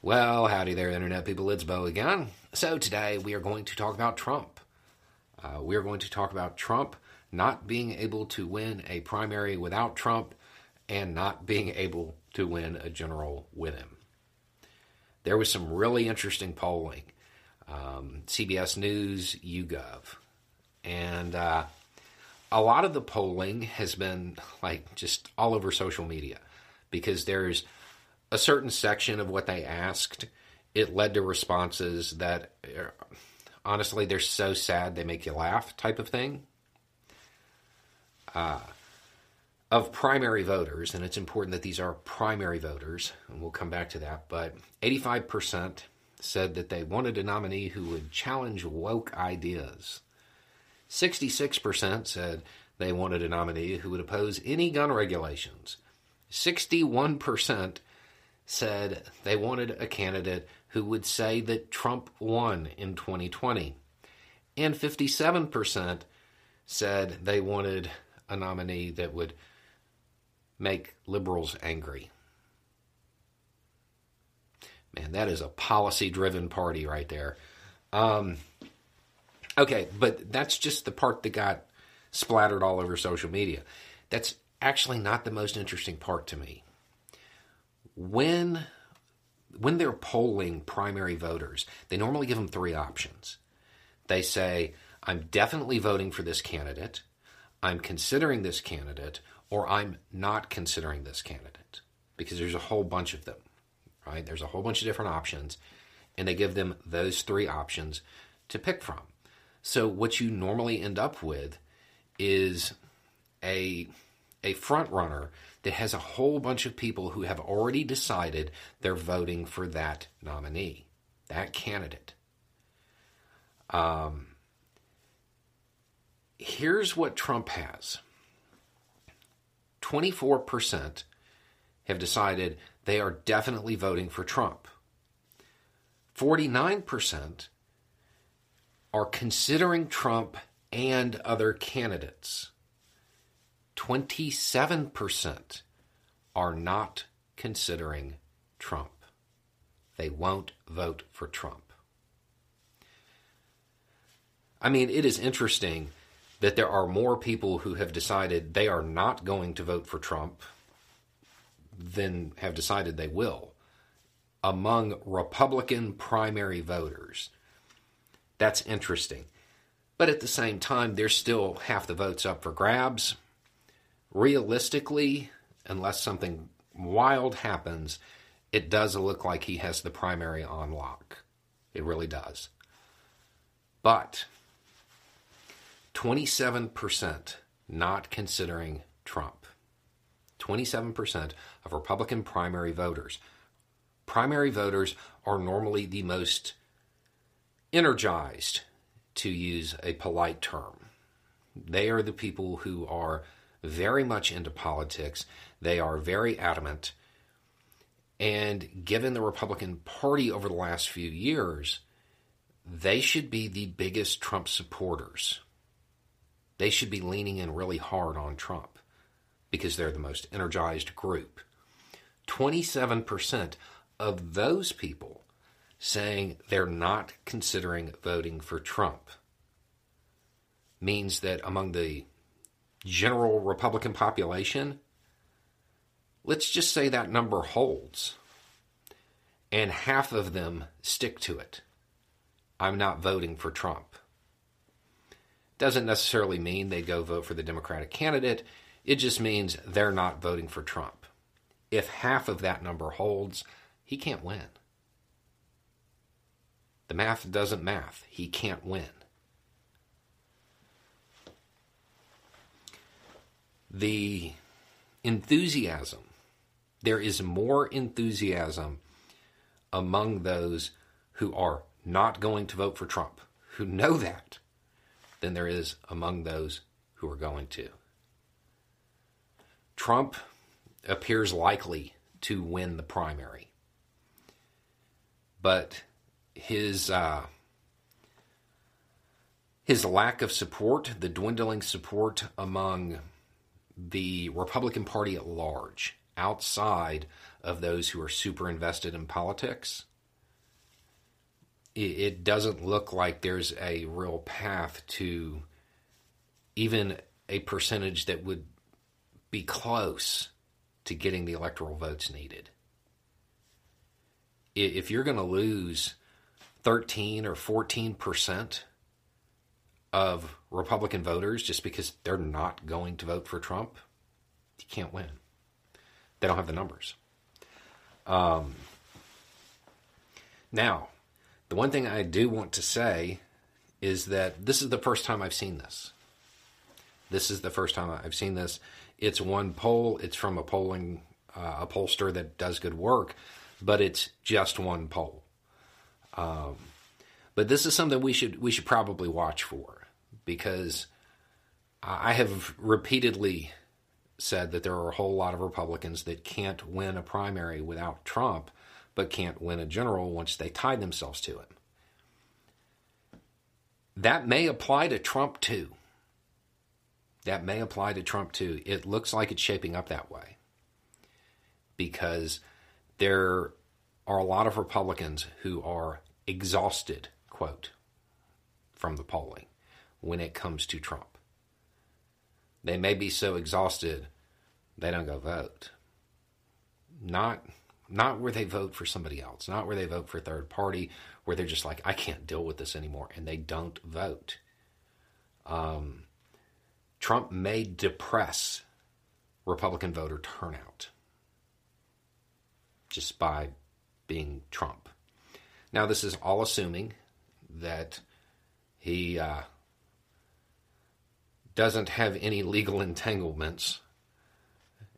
Well, howdy there, Internet people. It's Beau again. So, today we are going to talk about Trump. Uh, we are going to talk about Trump not being able to win a primary without Trump and not being able to win a general with him. There was some really interesting polling. Um, CBS News, YouGov. And uh, a lot of the polling has been like just all over social media because there's a certain section of what they asked, it led to responses that honestly they're so sad they make you laugh type of thing. Uh, of primary voters, and it's important that these are primary voters, and we'll come back to that, but 85% said that they wanted a nominee who would challenge woke ideas. 66% said they wanted a nominee who would oppose any gun regulations. 61% said they wanted a candidate who would say that Trump won in 2020. And 57% said they wanted a nominee that would make liberals angry. Man, that is a policy driven party right there. Um, okay, but that's just the part that got splattered all over social media. That's actually not the most interesting part to me. When when they're polling primary voters, they normally give them three options. They say, I'm definitely voting for this candidate, I'm considering this candidate, or I'm not considering this candidate. Because there's a whole bunch of them, right? There's a whole bunch of different options, and they give them those three options to pick from. So what you normally end up with is a a front runner that has a whole bunch of people who have already decided they're voting for that nominee, that candidate. Um, here's what Trump has 24% have decided they are definitely voting for Trump. 49% are considering Trump and other candidates. 27% are not considering Trump. They won't vote for Trump. I mean, it is interesting that there are more people who have decided they are not going to vote for Trump than have decided they will among Republican primary voters. That's interesting. But at the same time, there's still half the votes up for grabs realistically, unless something wild happens, it does look like he has the primary on lock. It really does. But 27% not considering Trump. 27% of Republican primary voters. Primary voters are normally the most energized, to use a polite term. They are the people who are very much into politics. They are very adamant. And given the Republican Party over the last few years, they should be the biggest Trump supporters. They should be leaning in really hard on Trump because they're the most energized group. 27% of those people saying they're not considering voting for Trump means that among the general Republican population, let's just say that number holds and half of them stick to it. I'm not voting for Trump. Doesn't necessarily mean they go vote for the Democratic candidate. It just means they're not voting for Trump. If half of that number holds, he can't win. The math doesn't math. He can't win. The enthusiasm. There is more enthusiasm among those who are not going to vote for Trump, who know that, than there is among those who are going to. Trump appears likely to win the primary, but his uh, his lack of support, the dwindling support among the Republican Party at large, outside of those who are super invested in politics, it, it doesn't look like there's a real path to even a percentage that would be close to getting the electoral votes needed. If you're going to lose 13 or 14 percent of Republican voters just because they're not going to vote for Trump, you can't win. They don't have the numbers. Um, now, the one thing I do want to say is that this is the first time I've seen this. This is the first time I've seen this. It's one poll. It's from a polling uh, a pollster that does good work, but it's just one poll. Um, but this is something we should we should probably watch for because I have repeatedly said that there are a whole lot of Republicans that can't win a primary without Trump, but can't win a general once they tie themselves to it. That may apply to Trump too. That may apply to Trump too. It looks like it's shaping up that way because there are a lot of Republicans who are exhausted, quote, from the polling when it comes to Trump. They may be so exhausted they don't go vote. Not not where they vote for somebody else, not where they vote for third party, where they're just like, I can't deal with this anymore, and they don't vote. Um, Trump may depress Republican voter turnout just by being Trump. Now, this is all assuming that he uh, doesn't have any legal entanglements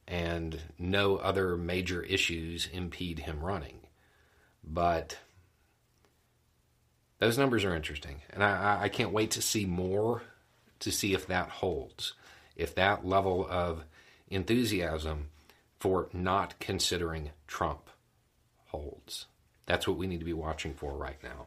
and no other major issues impede him running. But those numbers are interesting, and I, I can't wait to see more to see if that holds, if that level of enthusiasm for not considering Trump holds. That's what we need to be watching for right now.